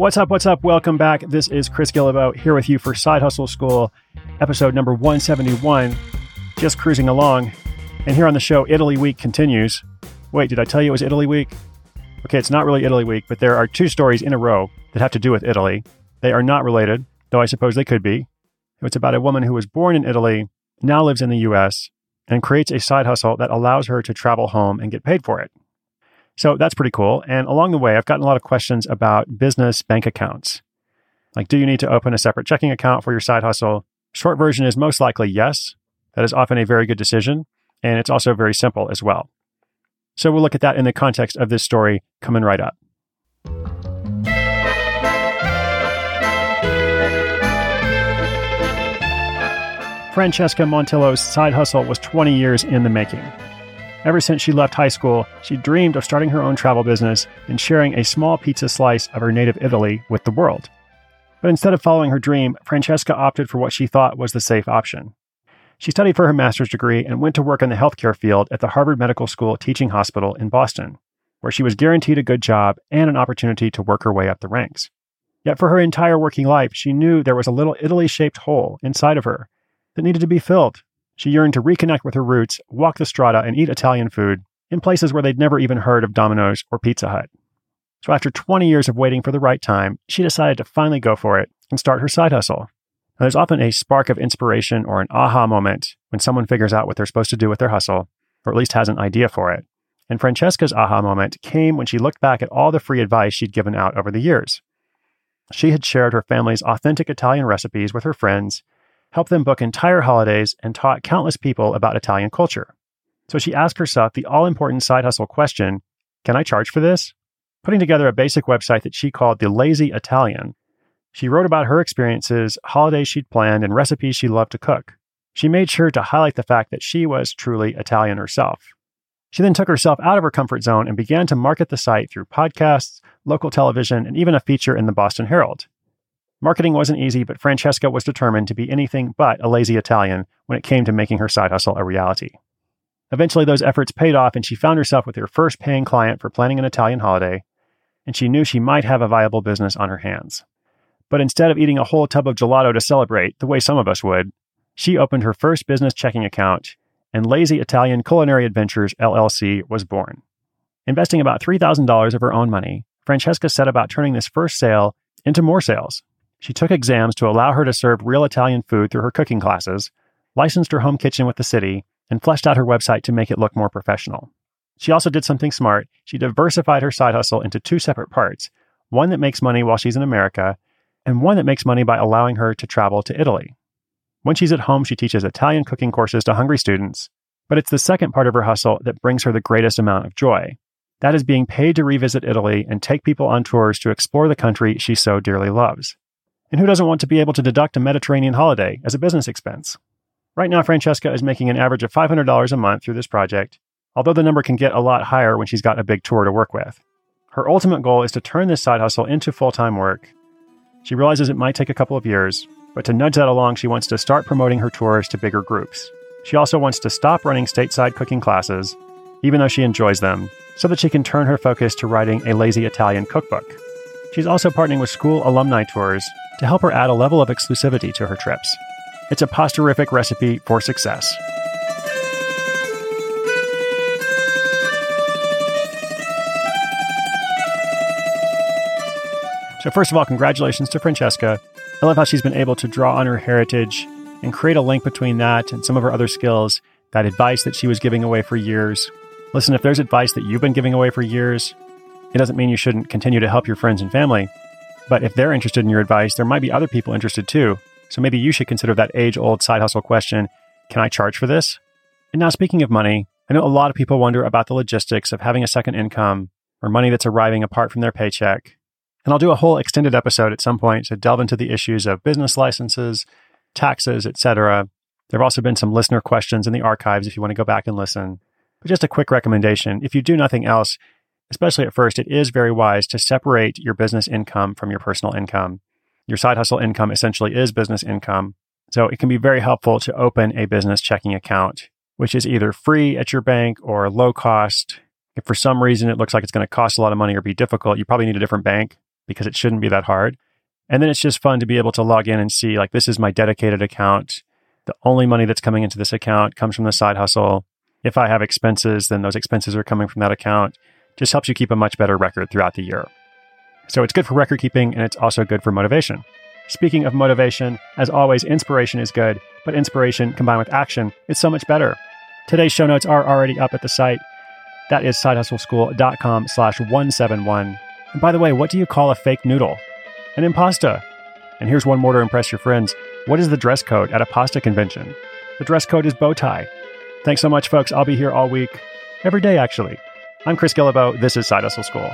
What's up? What's up? Welcome back. This is Chris Guillebeau here with you for Side Hustle School, episode number 171. Just cruising along. And here on the show, Italy Week continues. Wait, did I tell you it was Italy Week? Okay, it's not really Italy Week, but there are two stories in a row that have to do with Italy. They are not related, though I suppose they could be. It's about a woman who was born in Italy, now lives in the US, and creates a side hustle that allows her to travel home and get paid for it. So that's pretty cool. And along the way, I've gotten a lot of questions about business bank accounts. Like, do you need to open a separate checking account for your side hustle? Short version is most likely yes. That is often a very good decision. And it's also very simple as well. So we'll look at that in the context of this story coming right up. Francesca Montillo's side hustle was 20 years in the making. Ever since she left high school, she dreamed of starting her own travel business and sharing a small pizza slice of her native Italy with the world. But instead of following her dream, Francesca opted for what she thought was the safe option. She studied for her master's degree and went to work in the healthcare field at the Harvard Medical School Teaching Hospital in Boston, where she was guaranteed a good job and an opportunity to work her way up the ranks. Yet for her entire working life, she knew there was a little Italy shaped hole inside of her that needed to be filled she yearned to reconnect with her roots, walk the strata, and eat Italian food in places where they'd never even heard of Domino's or Pizza Hut. So after 20 years of waiting for the right time, she decided to finally go for it and start her side hustle. Now, there's often a spark of inspiration or an aha moment when someone figures out what they're supposed to do with their hustle, or at least has an idea for it. And Francesca's aha moment came when she looked back at all the free advice she'd given out over the years. She had shared her family's authentic Italian recipes with her friends helped them book entire holidays, and taught countless people about Italian culture. So she asked herself the all important side hustle question Can I charge for this? Putting together a basic website that she called The Lazy Italian, she wrote about her experiences, holidays she'd planned, and recipes she loved to cook. She made sure to highlight the fact that she was truly Italian herself. She then took herself out of her comfort zone and began to market the site through podcasts, local television, and even a feature in the Boston Herald. Marketing wasn't easy, but Francesca was determined to be anything but a lazy Italian when it came to making her side hustle a reality. Eventually, those efforts paid off, and she found herself with her first paying client for planning an Italian holiday, and she knew she might have a viable business on her hands. But instead of eating a whole tub of gelato to celebrate, the way some of us would, she opened her first business checking account, and Lazy Italian Culinary Adventures LLC was born. Investing about $3,000 of her own money, Francesca set about turning this first sale into more sales she took exams to allow her to serve real Italian food through her cooking classes, licensed her home kitchen with the city, and fleshed out her website to make it look more professional. She also did something smart. She diversified her side hustle into two separate parts one that makes money while she's in America, and one that makes money by allowing her to travel to Italy. When she's at home, she teaches Italian cooking courses to hungry students, but it's the second part of her hustle that brings her the greatest amount of joy. That is being paid to revisit Italy and take people on tours to explore the country she so dearly loves. And who doesn't want to be able to deduct a Mediterranean holiday as a business expense? Right now, Francesca is making an average of $500 a month through this project, although the number can get a lot higher when she's got a big tour to work with. Her ultimate goal is to turn this side hustle into full time work. She realizes it might take a couple of years, but to nudge that along, she wants to start promoting her tours to bigger groups. She also wants to stop running stateside cooking classes, even though she enjoys them, so that she can turn her focus to writing a lazy Italian cookbook. She's also partnering with school alumni tours to help her add a level of exclusivity to her trips. It's a posterific recipe for success. So, first of all, congratulations to Francesca. I love how she's been able to draw on her heritage and create a link between that and some of her other skills, that advice that she was giving away for years. Listen, if there's advice that you've been giving away for years, it doesn't mean you shouldn't continue to help your friends and family. But if they're interested in your advice, there might be other people interested too. So maybe you should consider that age old side hustle question Can I charge for this? And now, speaking of money, I know a lot of people wonder about the logistics of having a second income or money that's arriving apart from their paycheck. And I'll do a whole extended episode at some point to delve into the issues of business licenses, taxes, etc. There have also been some listener questions in the archives if you want to go back and listen. But just a quick recommendation if you do nothing else, especially at first, it is very wise to separate your business income from your personal income. Your side hustle income essentially is business income. So it can be very helpful to open a business checking account, which is either free at your bank or low cost. If for some reason it looks like it's going to cost a lot of money or be difficult, you probably need a different bank because it shouldn't be that hard. And then it's just fun to be able to log in and see, like, this is my dedicated account. The only money that's coming into this account comes from the side hustle. If I have expenses, then those expenses are coming from that account. Just helps you keep a much better record throughout the year. So it's good for record keeping and it's also good for motivation. Speaking of motivation, as always, inspiration is good, but inspiration combined with action is so much better. Today's show notes are already up at the site. That is sidehustleschool.com slash 171. And by the way, what do you call a fake noodle? An impasta. And here's one more to impress your friends. What is the dress code at a pasta convention? The dress code is bow tie. Thanks so much, folks. I'll be here all week. Every day, actually. I'm Chris Guillebeau. This is Side Hustle School.